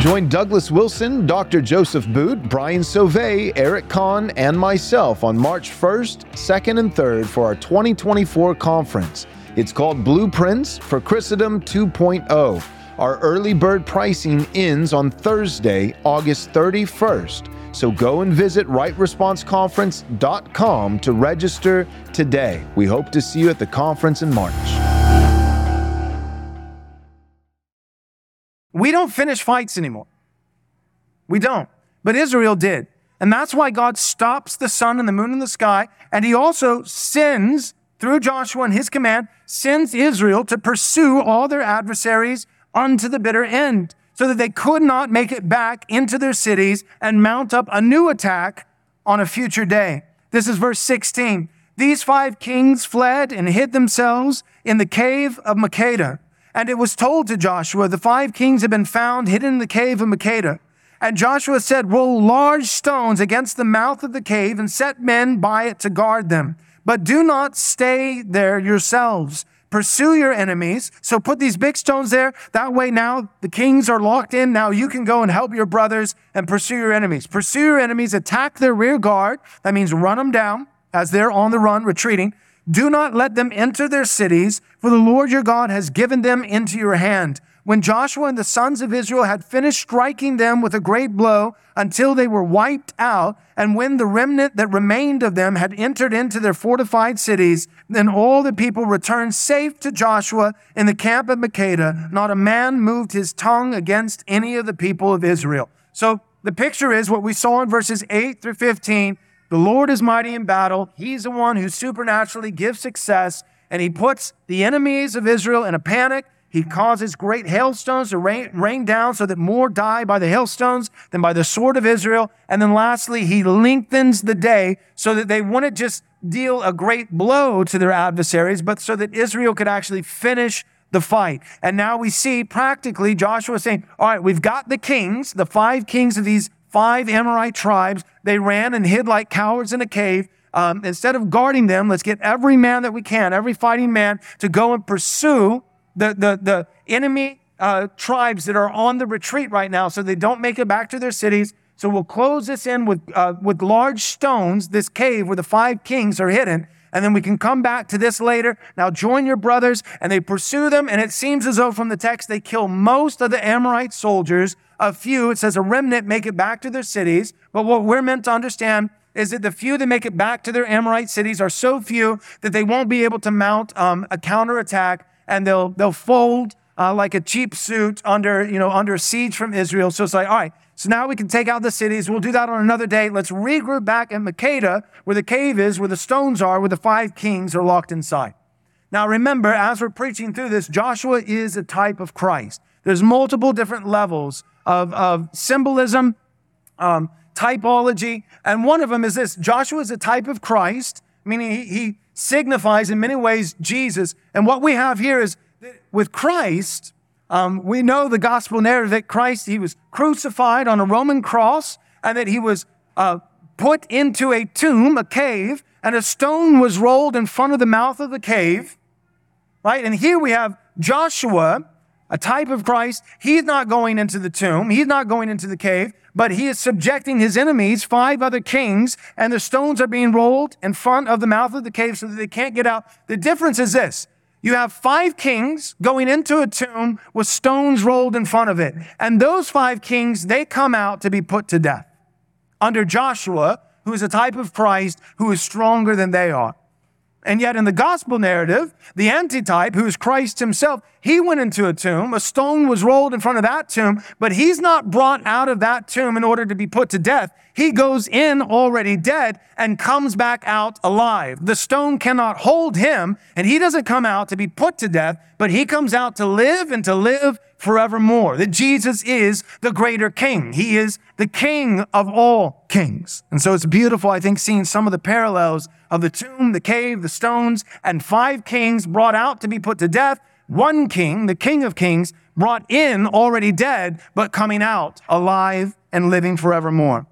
Join Douglas Wilson, Dr. Joseph Boot, Brian Sauvé, Eric Kahn, and myself on March 1st, 2nd, and 3rd for our 2024 conference. It's called Blueprints for Christendom 2.0. Our early bird pricing ends on Thursday, August 31st. So go and visit rightresponseconference.com to register today. We hope to see you at the conference in March. We don't finish fights anymore. We don't. But Israel did. And that's why God stops the sun and the moon in the sky. And he also sends, through Joshua and his command, sends Israel to pursue all their adversaries unto the bitter end so that they could not make it back into their cities and mount up a new attack on a future day. This is verse 16. These five kings fled and hid themselves in the cave of Makkedah. And it was told to Joshua, the five kings have been found hidden in the cave of Makkedah. And Joshua said, Roll large stones against the mouth of the cave and set men by it to guard them. But do not stay there yourselves. Pursue your enemies. So put these big stones there. That way now the kings are locked in. Now you can go and help your brothers and pursue your enemies. Pursue your enemies, attack their rear guard. That means run them down as they're on the run, retreating. Do not let them enter their cities, for the Lord your God has given them into your hand. When Joshua and the sons of Israel had finished striking them with a great blow until they were wiped out, and when the remnant that remained of them had entered into their fortified cities, then all the people returned safe to Joshua in the camp of Makkedah. Not a man moved his tongue against any of the people of Israel. So the picture is what we saw in verses 8 through 15 the Lord is mighty in battle. He's the one who supernaturally gives success, and he puts the enemies of Israel in a panic. He causes great hailstones to rain, rain, down so that more die by the hailstones than by the sword of Israel. And then lastly, he lengthens the day so that they wouldn't just deal a great blow to their adversaries, but so that Israel could actually finish the fight. And now we see practically Joshua saying, all right, we've got the kings, the five kings of these five Amorite tribes. They ran and hid like cowards in a cave. Um, instead of guarding them, let's get every man that we can, every fighting man, to go and pursue the, the, the enemy uh, tribes that are on the retreat right now so they don't make it back to their cities. So we'll close this in with, uh, with large stones, this cave where the five kings are hidden. And then we can come back to this later. Now join your brothers and they pursue them. And it seems as though from the text, they kill most of the Amorite soldiers a few, it says a remnant make it back to their cities. But what we're meant to understand is that the few that make it back to their Amorite cities are so few that they won't be able to mount um, a counterattack and they'll, they'll fold uh, like a cheap suit under, you know, under siege from Israel. So it's like, all right, so now we can take out the cities. We'll do that on another day. Let's regroup back at Makkedah, where the cave is, where the stones are, where the five kings are locked inside. Now remember, as we're preaching through this, Joshua is a type of Christ. There's multiple different levels of, of symbolism, um, typology. And one of them is this Joshua is a type of Christ, meaning he, he signifies in many ways Jesus. And what we have here is with Christ, um, we know the gospel narrative that Christ, he was crucified on a Roman cross and that he was uh, put into a tomb, a cave, and a stone was rolled in front of the mouth of the cave. Right? And here we have Joshua a type of Christ. He's not going into the tomb. He's not going into the cave, but he is subjecting his enemies, five other kings, and the stones are being rolled in front of the mouth of the cave so that they can't get out. The difference is this. You have five kings going into a tomb with stones rolled in front of it. And those five kings, they come out to be put to death under Joshua, who is a type of Christ who is stronger than they are. And yet in the gospel narrative, the antitype, who is Christ himself, he went into a tomb. A stone was rolled in front of that tomb, but he's not brought out of that tomb in order to be put to death. He goes in already dead and comes back out alive. The stone cannot hold him, and he doesn't come out to be put to death, but he comes out to live and to live forevermore. That Jesus is the greater king. He is the king of all kings. And so it's beautiful, I think, seeing some of the parallels of the tomb, the cave, the stones, and five kings brought out to be put to death. One king, the king of kings, brought in already dead, but coming out alive and living forevermore.